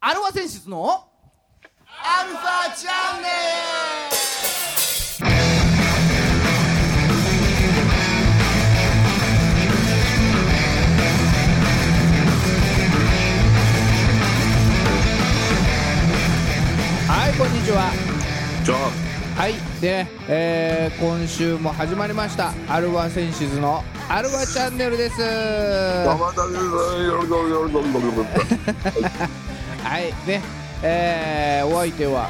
アルファ選出のアルファチャンネル。はいこんにちは。じゃあはいで、えー今週も始まりました。アルファセンシズのアルファチャンネルですはい。ねえーお相手は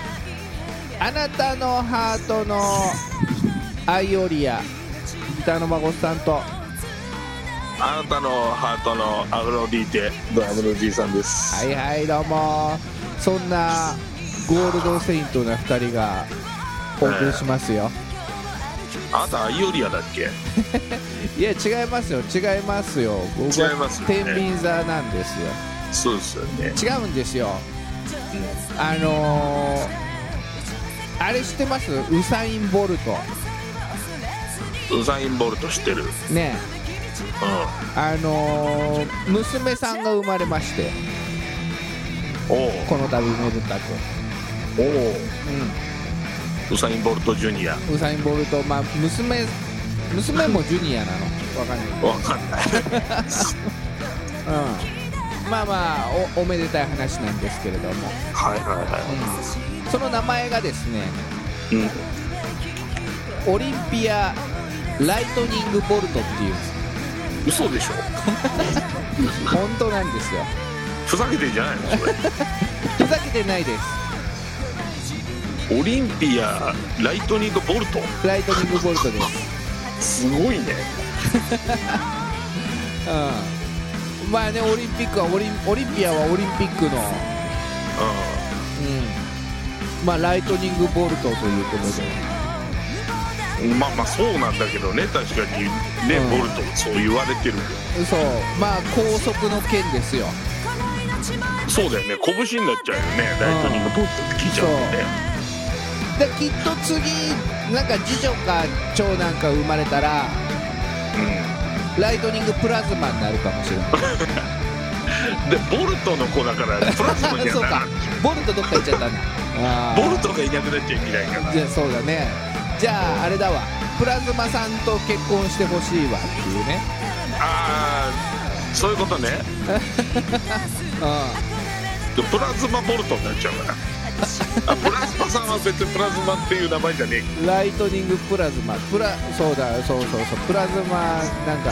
あなたのハートのアイオリアギターの孫さんとあなたのハートのアフロディーテドラムのじいさんです。はいはいどうも。そんなゴールドセイントな2人がお送りしますよ、あなたアイオリアだっけ？いや違いますよ違いますよ。僕違いますよね。天秤座なんですよそうですよね。違うんですよ。あのー、あれ知ってます？ウサイン・ボルト。ウサイン・ボルト知ってる。うん。ねあのー、娘さんが生まれまして。おう。この度めでたくおう。うウサイン・ボルトジュニア。んウサイン・ボルトまあ娘娘もジュニアなの。わかんない。わかんない。うんまあまあおおめでたい話なんですけれども、はいはうん、その名前がですねいはいオリンピアライトニングボルトっていうんです。うん嘘でしょ。本当なんですよ。ふざけてんじゃないのそれ。ふざけてないです。オリンピアLightning Bolt？Lightning Bolt です。すごいね。うんまあねオリンピックはオリンオリンピアはオリンピックのううん。まあ Lightning Bolt ということで。ん。まあまあそうなんだけどね。確かに。ね、うん。ボルトそう言われてる。そう。まあ光速の拳ですよ。そうだよね。拳になっちゃうよね。 Lightning Bolt って聞いちゃうとね。できっと次なんか次女か長男か生まれたらライトニングプラズマになるかもしれない。うんでボルトの子だからプラズマには そうか。ボルトどっか行っちゃったんだあーボルトがいなくなっちゃいけないから。じゃあそうだね。じゃああれだわ。プラズマさんと結婚してほしいわっていうね。ああそういうことね。プラズマボルトになっちゃうから あプラズマさんは別にプラズマっていう名前じゃねんライトニングプラズマプラそうだそうそうそうプラズマなんか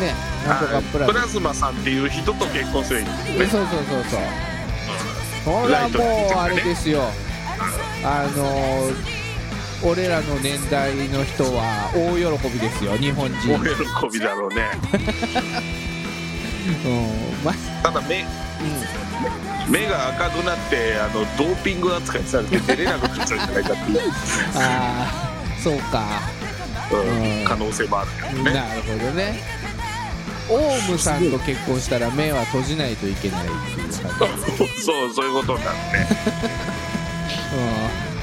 ねなんとかプラズマプラズマさんっていう人と結婚するんですねそうそうそうそうほらもうあれですよあの俺らの年代の人は大喜びですよ日本人大喜びだろうねうんまただ目う目が赤くなってあのドーピング扱いされて出れなくなっちゃうんじゃないかっていう、ん、ああそうか。うん。うん。可能性もあるね。なるほどね。オウムさんと結婚したら目は閉じないといけないっていうそうそういうことになるね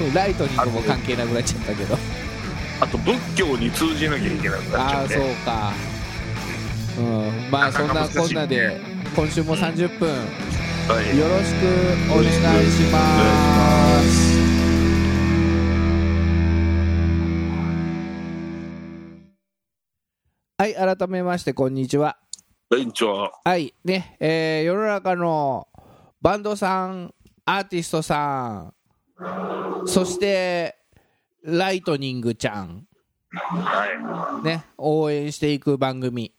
うん、ライトニングも関係なくなっちゃったけど。あと仏教に通じなきゃいけなくなっちゃああうねそうか。うん。まあそんなこんなで今週も30分はい。よろしくお願いします。はい改めましてこんにちは。園長は。いねえー世の中のバンドさんアーティストさんそしてライトニングちゃん。はね応援していく番組。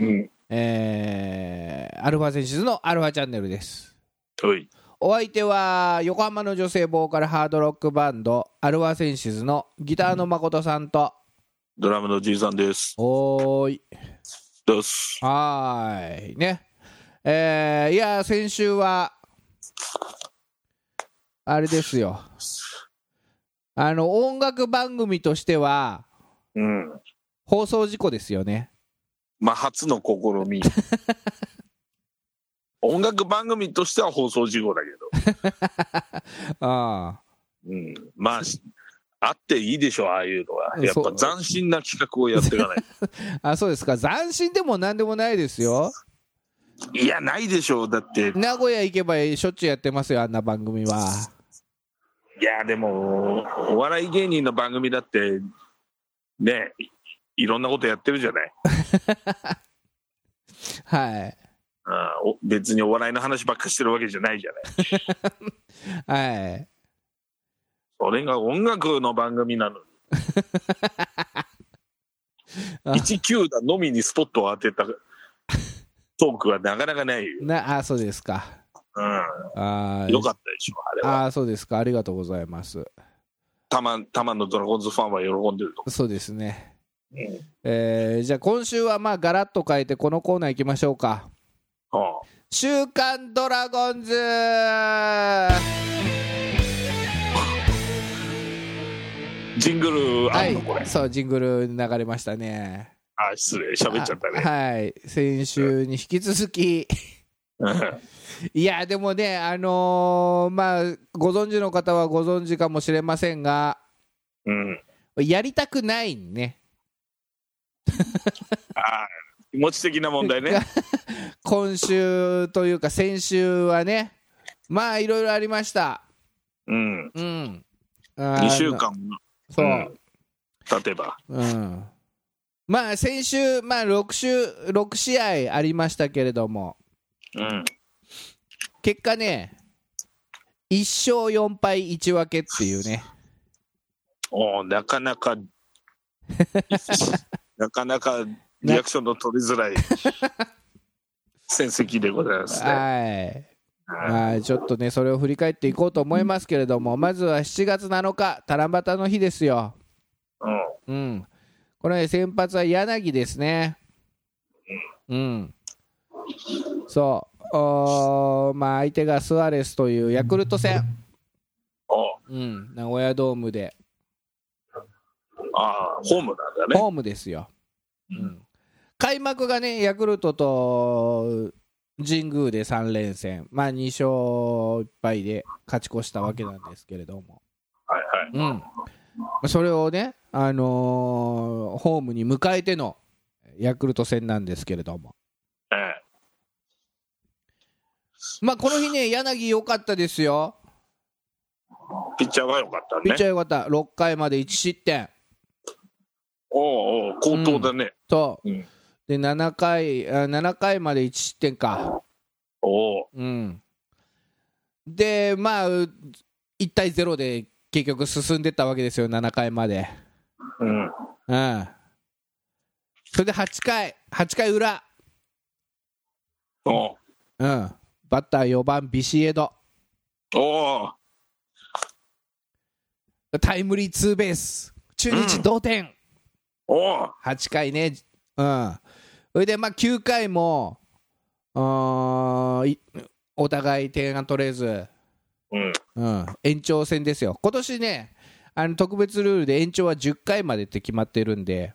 いうんえーアルファセンシズのアルファチャンネルです。はい。お相手は横浜の女性ボーカルハードロックバンドアルファセンシズのギターの誠さんと、ドラムのじいさんです。おーい。です。はーい。ね。えーいや先週はあれですよ。あの音楽番組としてはうん。放送事故ですよねまあ初の試み。音楽番組としては放送事故だけど。ああ。うん、まあしあっていいでしょああいうのは。やっぱ斬新な企画をやっていかない あそうですか。斬新でも何でもないですよ。いやないでしょう。だって。名古屋行けばしょっちゅうやってますよあんな番組は。いやでもお笑い芸人の番組だってねいろんなことやってるじゃない、はい。うん、お別にお笑いの話ばっかしてるわけじゃないじゃない。はい。それが音楽の番組なのに。あ。1球団のみにスポットを当てたトークはなかなかないよ、なあそうですか。うあん、よかったでしょあれは。あそうですか。ありがとうございます。たまたまのドラゴンズファンは喜んでるとそうですね。思う、うんえーじゃあ今週はまあガラッと変えてこのコーナー行きましょうか。は「週刊ドラゴンズ」あジングルあはんの、これ、い、そうジングル流れましたね。あ失礼喋っちゃったね。あはい。先週に引き続き。うん。いやでもねあのーまあご存知の方はご存知かもしれませんがうん。やりたくないねああ気持ち的な問題ね。今週というか先週はねまあいろいろありました。うん。うん。2週間そう、うん。例えば。うん、まあ先週、まあ、6, 週6試合ありましたけれども、うん。結果ね、1勝4敗1分けっていうね、おなかなか なかなかリアクションの取りづらい 戦績でございますね。はい。まあ、ちょっとね、それを振り返っていこうと思いますけれども、まずは7月7日、七夕の日ですよ。うん。うん、これ、先発は柳ですね。うん、そう、おーまあ、相手がスアレスというヤクルト戦、おうん、名古屋ドームで、ああホームなんだね。ホームですよ。うん、開幕がね、ヤクルトと神宮で3連戦、まあ、2勝1敗で勝ち越したわけなんですけれども。はいはい。うん、それをね、あのーホームに迎えてのヤクルト戦なんですけれども、ええまあ、この日ね、柳良かったですよ、ピッチャーが良かったピッチャね。ー良かった、6回まで1失点おうおう高騰だね。と、う。ん。で7回あ7回まで1失点か、おう。うん、で、まあ、1対0で結局進んでったわけですよ、7回まで。うん。うん、それで8回、8回裏。おう。うん、バッター4番ビシエド。おう。タイムリーツーベース。中日同点、おう8回ね。うん。それでまあ9回もうーんいお互い点が取れず、うん。うん、延長戦ですよ。今年ねあの特別ルールで延長は10回までって決まってるんで。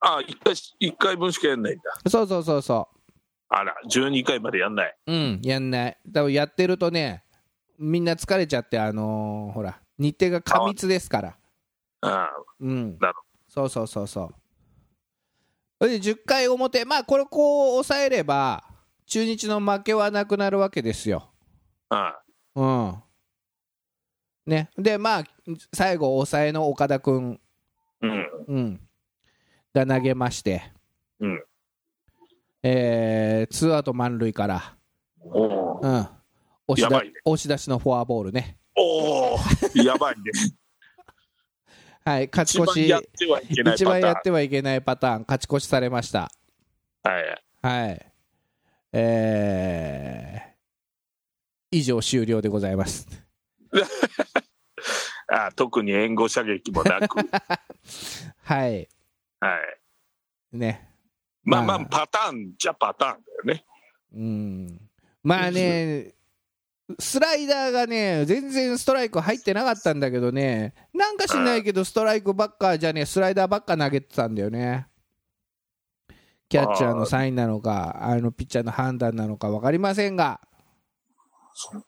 ああ、一回、一回分しかやんないんだ。そうそうそうそあら、12回までやんない。ううんやんない。多分やってるとねみんな疲れちゃってあのーほら日程が過密ですから。ああ、うん。なるそうそうそうそう。それで10回表、まあこれこう抑えれば、中日の負けはなくなるわけですよ。ああうん。ね、で、まあ最後、抑えの岡田君、うん。うん、が投げまして、うんえー、ツーアウト満塁から、おううん、押しだやばいね押し出しのフォアボールね。おーやばいね。はい、勝ち越し一番や、ってはいけないパ一ターン。番やってはいけないパターン、勝ち越しされました。はい。はい。えー以上終了でございます。ああ特に援護射撃もなく。はい。はい。ね。まあまあ、まあパターンじゃパターンだよね。うん。まあね、スライダーがね、全然ストライク入ってなかったんだけどね、なんかしないけど、ストライクばっかじゃねえ、スライダーばっか投げてたんだよね。キャッチャーのサインなのか、あのピッチャーの判断なのか分かりませんが、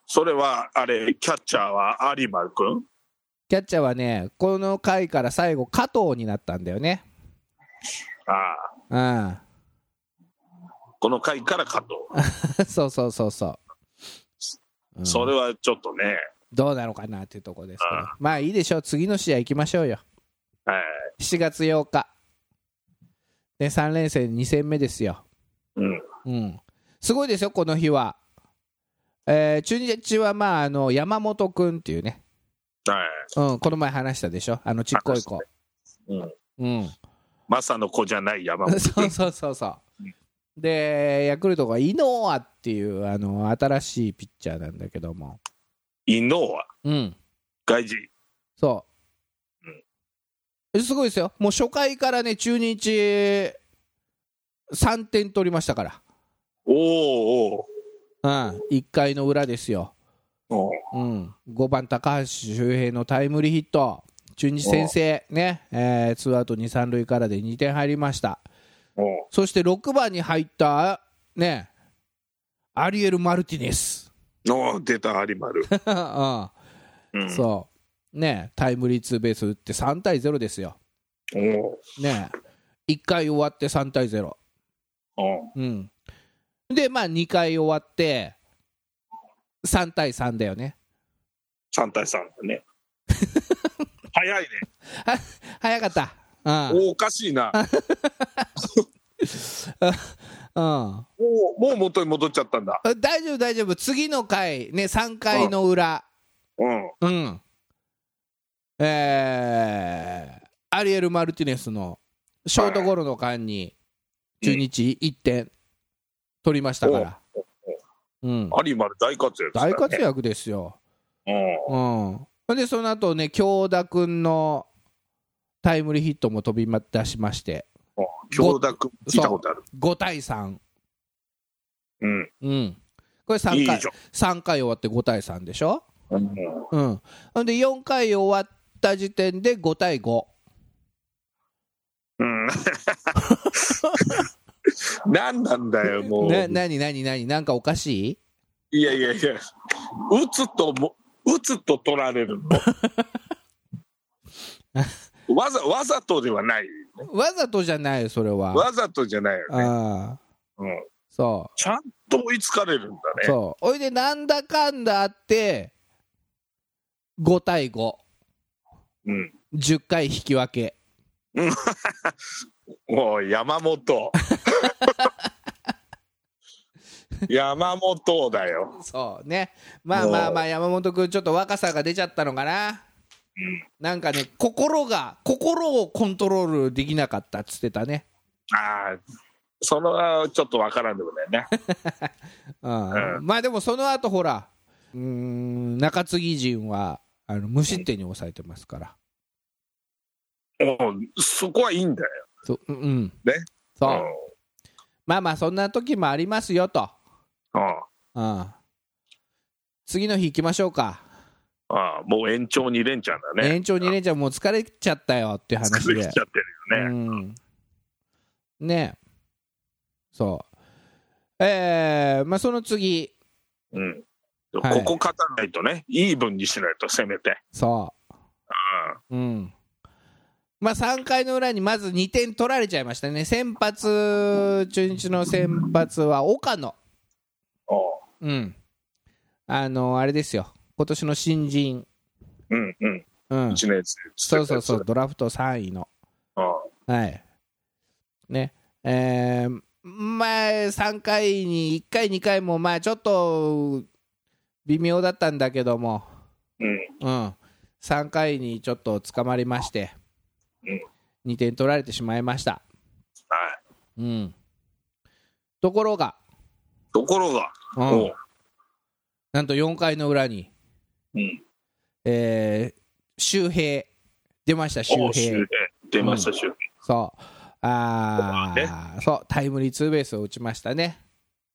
それは、あれ、キャッチャーは有馬君？キャッチャーはね、この回から最後、加藤になったんだよね。ああ。うん。この回から加藤。そうそうそうそう、うん。それはちょっとね、どうなのかなっていうところですけど。あまあいいでしょう。次の試合行きましょうよ。はい。7月8日。で3連戦2戦目ですよ。うん。うん、すごいですよ、この日は。えー中日は、まあ、あの山本君っていうね、はい。うん、この前話したでしょ、あのちっこい子。うん。うん、マサの子じゃない山本 そうそうそうそう。で、ヤクルトがイノアっていうあの新しいピッチャーなんだけども、イノはうん、外人？そう。すごいですよ、もう初回からね、中日3点取りましたから、おーおうん、1回の裏ですよ。ーおー。うん、5番、高橋周平のタイムリーヒット、中日先制、ね。えー、ツーアウト2、3塁からで2点入りました、そして6番に入った、ね、アリエル・マルティネス、おー出た有丸。うん。うん、そう。ね、タイムリーツーベース打って3対0ですよ、ね、1回終わって3対0、おうん、で、まあ、2回終わって3対3だよね、3対3だね。早いね。早かった。うんおおかしいな。うんもうもう元に戻っちゃったんだ。あ大丈夫、大丈夫、次の回、ね、3回の裏、うん。うん、えーアリエル・マルティネスのショートゴロの間に、中日1点取りましたから、うん、有丸大活躍、大活。躍ですよ。うん。うんで、その後ね、京田君のタイムリーヒットも飛び出しまして、京田君聞いたことある。5対3、うん。うん、これ3回いいじ3回終わって5対3でしょ？うん。うん、ほんで4回終わった時点で5対5、うん。何なんだよ、もう。な何、何、何、なんかおかしい？いやいやいや、打つとも、打つと取られるの。わざ、わざとではない。わざとじゃないよ、それは。わざとじゃないよね。ああうん。そちゃんと追いつかれるんだう、ね。そう。おいで、なんだかんだあって、5対5、うん。10回引き分け。もう 山本。山本だよ。そうね。まあまあまあ、山本君、ちょっと若さが出ちゃったのかな。なんかね、心が、心をコントロールできなかったっつってたね。ああ、それはちょっとわからんでもないね。まあでもその後ほら、うーん中継ぎ陣はあの無失点に抑えてますから。もうそこはいいんだよ。そううんうん、ね。そう、うん。まあまあそんな時もありますよと、うん。うん、次の日行きましょうか、ああもう延長2連チャンだね。延長2連チャンもう疲れちゃったよっていう話で。疲れちゃってるよね。うん、ね。そう。えー、まあその次。うん。はい。ここ勝たないとね、イーブンにしないと、せめて。そう。うん。まあ、3回の裏にまず2点取られちゃいましたね、先発、中日の先発は岡野、うん、あのあれですよ、今年の新人、うんうん。うん、1年生。そうそうそう、ドラフト3位の、うん。はい、ね、えー、前、3回に1回、2回も、まあちょっと微妙だったんだけども、うん。うん、3回にちょっと捕まりまして、うん。2点取られてしまいました。はい。うん、ところが、ところが、うん。なんと4回の裏に、うん。えー周平、出ました、周平、平。出ました、周平。そう。あねーそう、タイムリーツーベースを打ちましたね、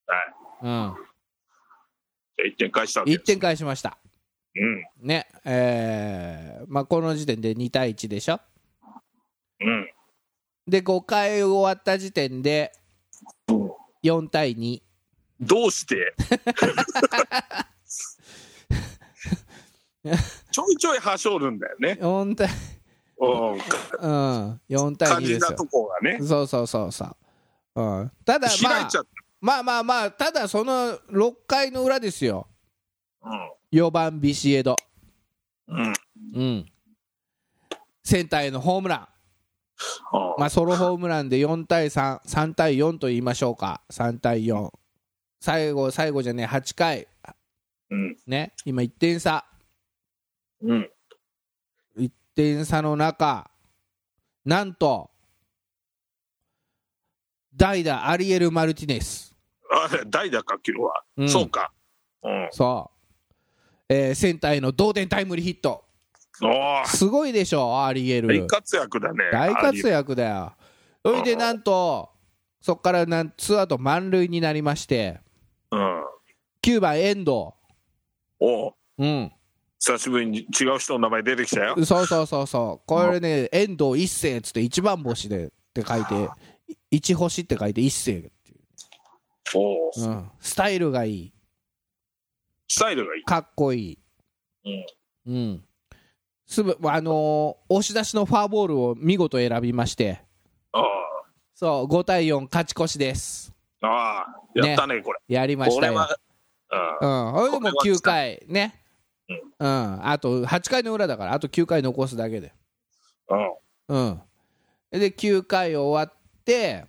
はい。うん、じゃあ1点返したわけ1点返しました、うん。ね。えーまあ、この時点で2対1でしょ、うん。で5回終わった時点で4対2。どうして？ちょいちょいはしょるんだよね。4対、うん。うん、4対2肝心なとですよ。こがね。そうそうそうそう。うん、ただ、まあまあまあまあただその6回の裏ですよ4番ビシエドうん。うん。うんセンターへのホームランまあ、ソロホームランで4対3、3対4と言いましょうか、3対4、最後、最後じゃね、8回、うん。ね、今1点差、うん。1点差の中、なんと、代打、アリエル・マルティネス、代打か、今日は。うんそうか。うん。そう、えーセンターへの同点タイムリーヒット、すごいでしょ、アリエル。大活躍だね。大活躍だよ。それでなんと、そこからなんツーアウト満塁になりまして、うん。9番、遠藤。おううん、久しぶりに違う人の名前出てきたよ。そうそうそうそう、これね、遠藤一世っつって一番星でって書いて、一星って書いて一世っていう、おううん、スタイルがいい、スタイルがいい。かっこいうん。い、うん、すぐ、あのー押し出しのフォアボールを見事選びまして、あそう、5対4、勝ち越しです。あ。ああ。やったね、これ。やりましたよ。これは。うん。うん、でもこれは9回ね、うん、あと8回の裏だから、あと9回残すだけで。うん。うん、で9回終わって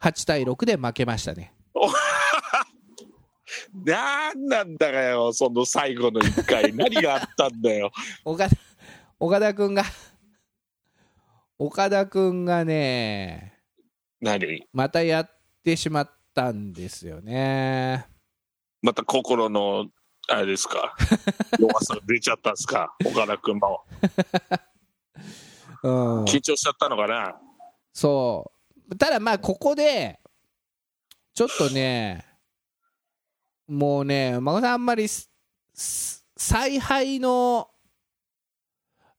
8対6で負けましたね なんなんだかよ、その最後の一回。何があったんだよ。岡田岡田君が岡田君がね何？またやってしまったんですよねまた心の、あれですか？弱さが出ちゃったんですか？岡田君も。うん緊張しちゃったのかな？そうただまあここでちょっとねもうね孫さんあんまり采配の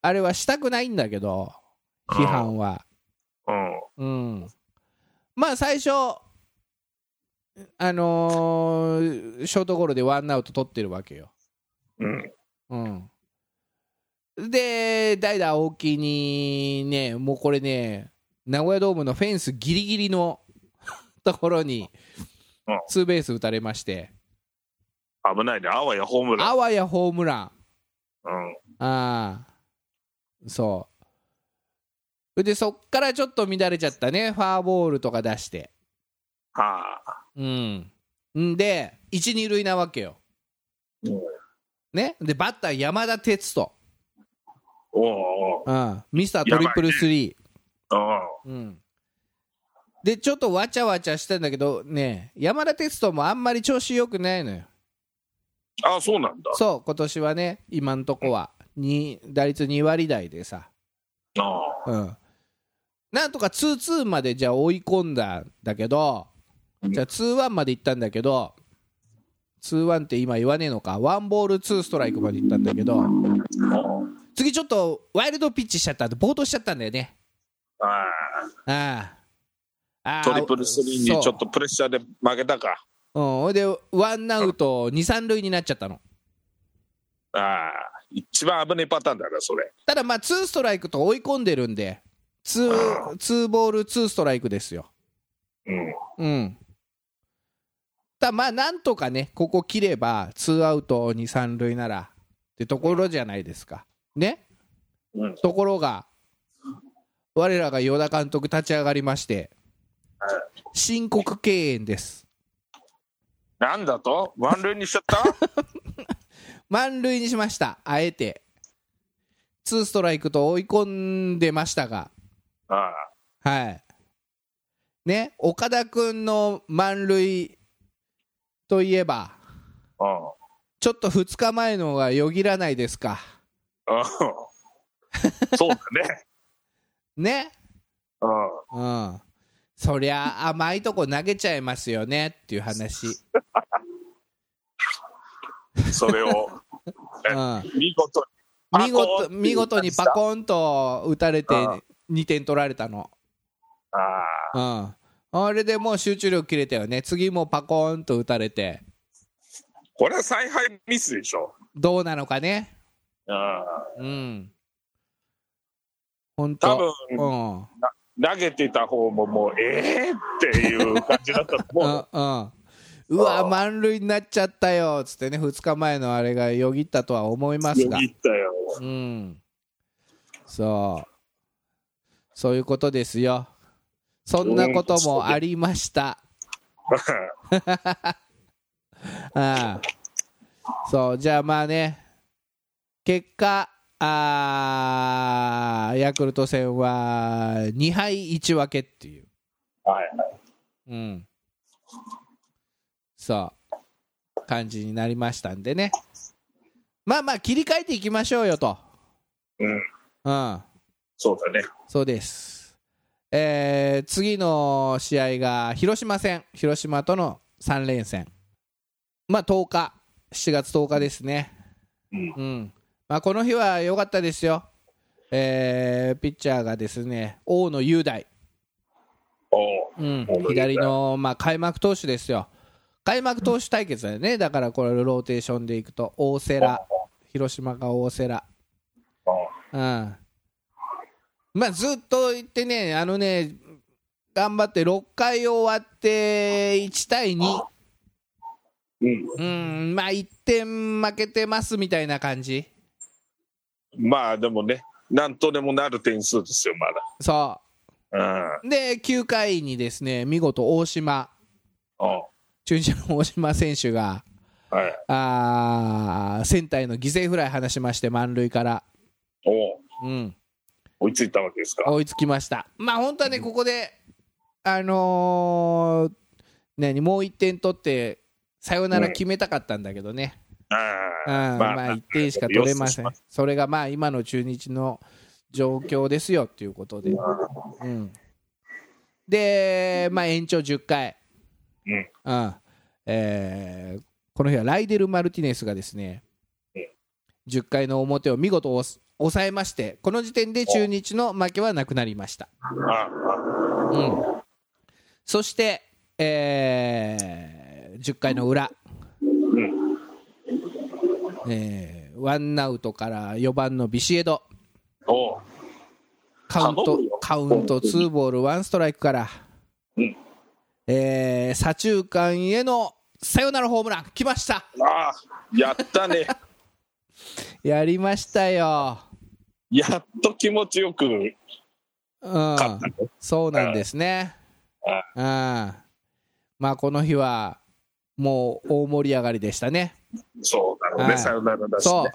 あれはしたくないんだけど批判はうん。うんまあ最初あのーショートゴロでワンアウト取ってるわけようん。うんで代打青木にねもうこれね名古屋ドームのフェンスギリギリの ところにうんツーベース打たれまして危ないね。あわやホームラン。あわやホームランうん。ああそうでそっからちょっと乱れちゃったねファーボールとか出してはあ。うん。んで一二塁なわけよ。うん。ね？でバッター山田哲人、おうおううん、ミスタートリプルスリー、うん。うん、でちょっとわちゃわちゃしてんだけどね山田哲人もあんまり調子良くないのよ。あそうなんだ。そう今年はね今んとこは。に打率2割台でさ、ああ。うん、なんとか2-2までじゃあ追い込んだんだけどじゃあ2-1までいったんだけど2-1って今言わねえのか？ワンボール2ストライクまでいったんだけど次ちょっとワイルドピッチしちゃったんで暴投しちゃったんだよね。あああああトリプルスリーにちょっとプレッシャーで負けたか。そううん。ほいでワンアウト2、3塁になっちゃったの。ああ。一番危ないパターンだな、それ。ただまあ2ストライクと追い込んでるんで 2, 2ボール2ストライクですよ。うん。うんただまあなんとかねここ切れば2アウト2、3塁ならってところじゃないですか。ね？うん。ところが我らが与田監督立ち上がりまして申告敬遠です。なんだと？ワンルーにしちゃった？満塁にしました。あえて。2ストライクと追い込んでましたが。はい。ね？岡田君の満塁といえばうん。ちょっと2日前のがよぎらないですかうん。そうだね。ねうん。うんそりゃ甘いとこ投げちゃいますよねっていう話、それをうん、見事に。見事見事にパン。コンと打たれてうん2点取られたの、ああ。うん、あれでもう集中力切れたよね。次もパコンと打たれて。これは采配ミスでしょ。どうなのかね。うん。うん。本多当分、うん。投げてた方ももうええー、っていう感じだったと思う。うんうん。うわ満塁になっちゃったよっつってね。2日前のあれがよぎったとは思いますよがぎったよ。うん。そう。そういうことですよそんなこともありました。ああ。そうじゃあまあね。結果あーヤクルト戦は2敗1分けっていう。はいはい。うん。そう感じになりましたんでね。まあまあ切り替えていきましょうよと。うん。うん。そうだね。そうですえー次の試合が広島戦。広島との3連戦。まあ10日。7月10日ですね。うん。うん。まあ、この日は良かったですよ、えーピッチャーがですね大野雄大、おうん。左の、まあ、開幕投手ですよ、開幕投手対決だよね、だからこれ、ローテーションでいくと、大瀬良、広島が大瀬良、うんまあ、ずっと言ってね、あのね、頑張って6回終わって1対2、うん。うん、まあ1点負けてますみたいな感じ。まあでもねなんとでもなる点数ですよまそう。だうん。で9回にですね見事大島。お中日の大島選手がはい。あーセンターへの犠牲フライ放しまして満塁から、おう。ん、追いついたわけですか。追いつきました。まあ本当はねここであのー何もう1点取ってサヨナラ決めたかったんだけどね、あうんあまあ1点しか取れません。それがまあ今の中日の状況ですよっていうことで、うん、で、まあ、延長10回、うん。うん。えーこの日はライデル・マルティネスがですねうん。10回の表を見事おす抑えましてこの時点で中日の負けはなくなりました、うん、そして、えー10回の裏、うんえーワンアウトから4番のビシエド。おカウントカウントツーボールワンストライクから、うん。えー左中間へのサヨナラホームラン。来ました。ああやったね やりましたよ、やっと気持ちよくうん、勝ったね。そうなんですね、うん、まあこの日はもう大盛り上がりでしたね。そうだろうはいねさよならだしそう。ね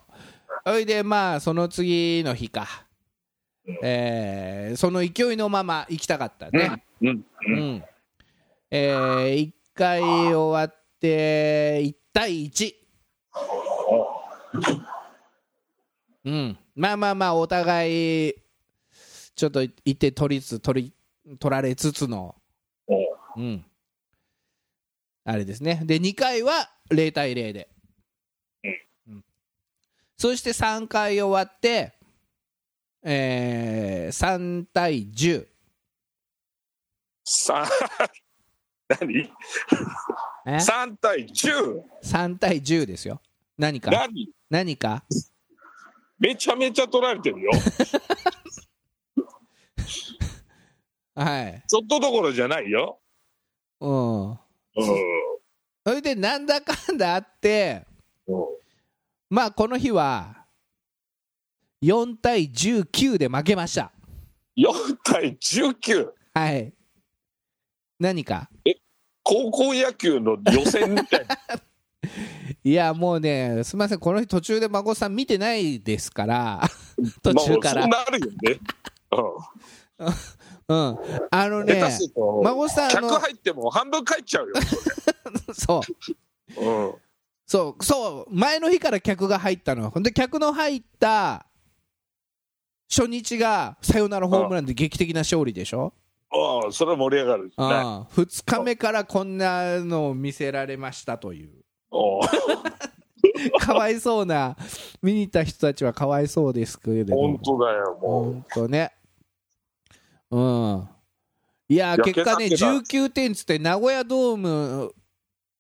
それでまあその次の日か、えーその勢いのまま行きたかったね、うんううん。ん。え1回終わって1対1、うん、まあまあまあお互いちょっと1点取りつつ取り取られつつの、おうん、あれですね。で2回は0対0で、うん。そして3回終わって、えー3対10さ 何？え ?3 対 10! 3対10ですよ。何か？何？何か？めちゃめちゃ取られてるよ。はいちょっとどころじゃないよ。うんうん。それでなんだかんだあってまあこの日は4対19で負けました4対19。はい何か？高校野球の予選みたいな。いやもうねすみませんこの日途中で孫さん見てないですから途中から、まあそうなるよね。うん。あのうん。ね下手すると、孫さんあ客の入っても半分帰っちゃうよ。そう。うん。そう。そう。前の日から客が入ったのほんで客の入った初日がサヨナラホームランで劇的な勝利でしょ、ああ、それは盛り上がる、ね。うん、2日目からこんなのを見せられましたという かわいそうな。見に行った人たちはかわいそうですけれども。本当だよ、もう。本当ね。うん。いや結果ね結果19点つって名古屋ドーム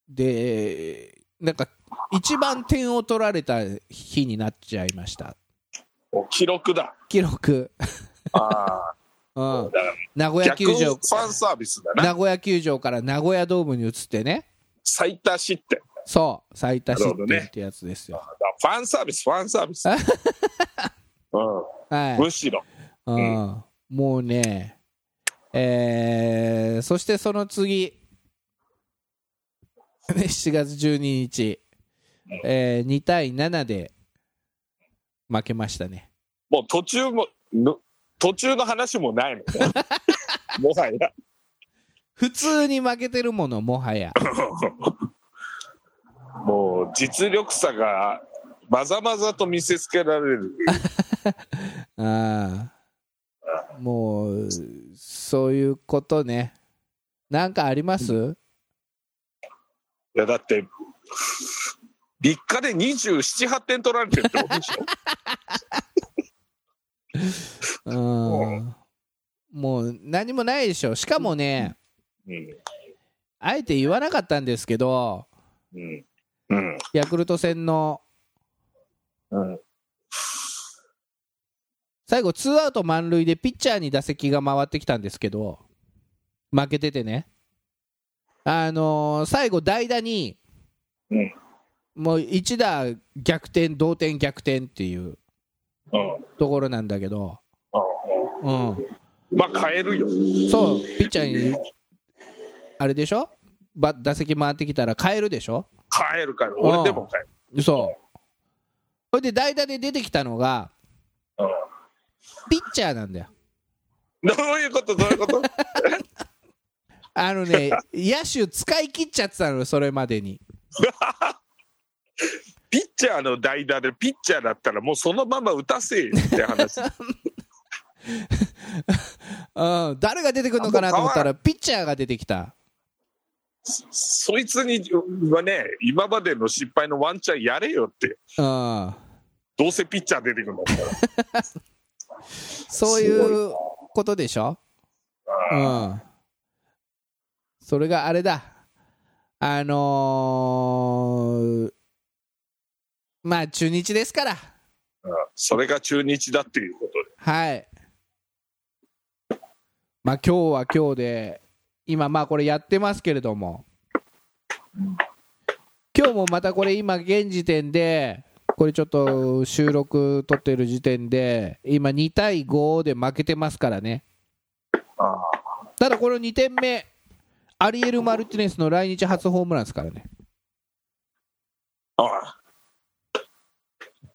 でなんか一番点を取られた日になっちゃいました。記録だ。記録。あ うん。名古屋球場。ァンサービスだな。名古屋球場から名古屋ドームに移ってね。最多失点。そう最多失点ってやつですよ、ファンサービス、ファンサービス。うん、はい、むしろ。うん、もうねえー、そしてその次。ね7月12日、えー、2対7で負けましたね。もう途中も、の途中の話もないのね。もはや。普通に負けてるものもはやもう実力差がまざまざと見せつけられる。ああもうそういうことねなんかあります、いやだって、3日で27、8点取られてるってことでしょ？うんもう何もないでしょしかもねうん。あえて言わなかったんですけどうん。うん。ヤクルト戦のうん。最後ツーアウト満塁でピッチャーに打席が回ってきたんですけど負けててねあのー最後代打にうん。もう一打逆転同点逆転っていううん。ところなんだけど、うん。うん、まあ、変えるよ。そうピッチャーにあれでしょ？ば打席回ってきたら変えるでしょ？変えるから、俺でも変えそう。それで代打で出てきたのがる。ピッチャーなんだよ。うん。どういうこと？どういうこと？あのね野手使い切っちゃってたのよそれまでに。ピッチャーの代打でピッチャーだったらもうそのまま打たせえって話。うん、誰が出てくるのかなと思ったらピッチャーが出てきたそいつにはね、今までの失敗のワンチャンやれよって。うんどうせピッチャー出てくるんだったら。そうい。うことでしょ？うん。それがあれだ。あのーまあ中日ですから。うんそれが中日だっていうことで。はい。まあ今日は今日で今まあこれやってますけれども。今日もまたこれ今現時点でこれちょっと収録撮ってる時点で今2対5で負けてますからね。あただこの2点目アリエル・マルティネスの来日初ホームランですからね。ああ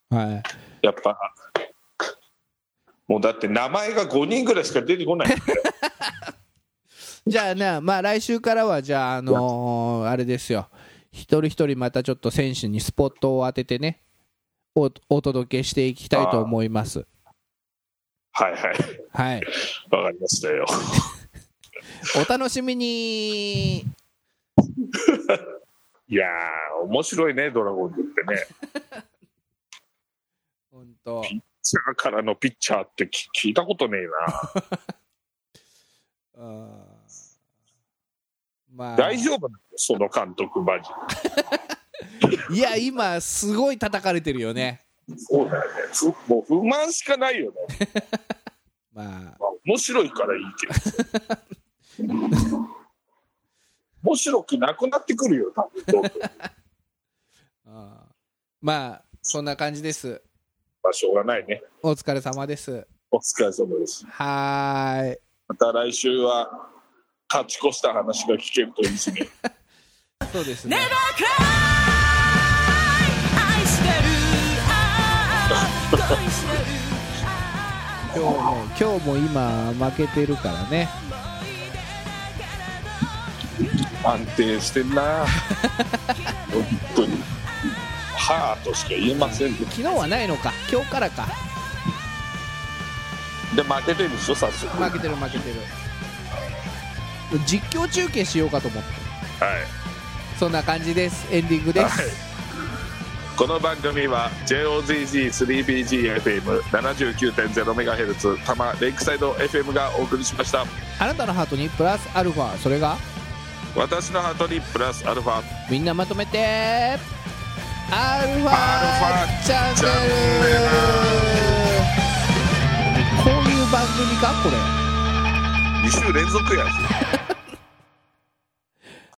あはい。やっぱ、もうだって名前が5人ぐらいしか出てこない。じゃあな、まあ来週からは、じゃあ、あのーあれですよ、一人一人またちょっと選手にスポットを当ててね、おお届けしていきたいと思います。はいはい。はい。わかりましたよ。お楽しみに。いやー、面白いね、ドラゴンズってね。本当。ピッチャーからのピッチャーって聞聞いたことねえな。うんまあ、大丈夫その監督、マジ いや、今、すごい叩かれてるよね。で。そうだよね。ふもう不満しかないよね。まあ、まあ、面白いからいいけど。面白くなくなってくるよ、多分どんどん うんまあ、そんな感じです。まあ、しょうがないね。お疲れ様です。お疲れ様です。はーい。また来週は、勝ち越した話が聞けるといいですね。そうですね。今日も、今日も今、負けてるからね。安定してんな。本当に。はーとしか言えませんね。昨日はないのか、今日からか。で、負けてるでしょ、早速。は負けてる負けてる。実況中継しようかと思って。い。そんな感じです。エンディングです。はい。この番組は JOZZ3BGFM79.0MHz 多摩レイクサイド FM がお送りしました。あなたのハートにプラスアルファ、それが？私のハートにプラスアルファ。みんなまとめて。アルファチャンネル。こういう番組か？これ。2週連続やん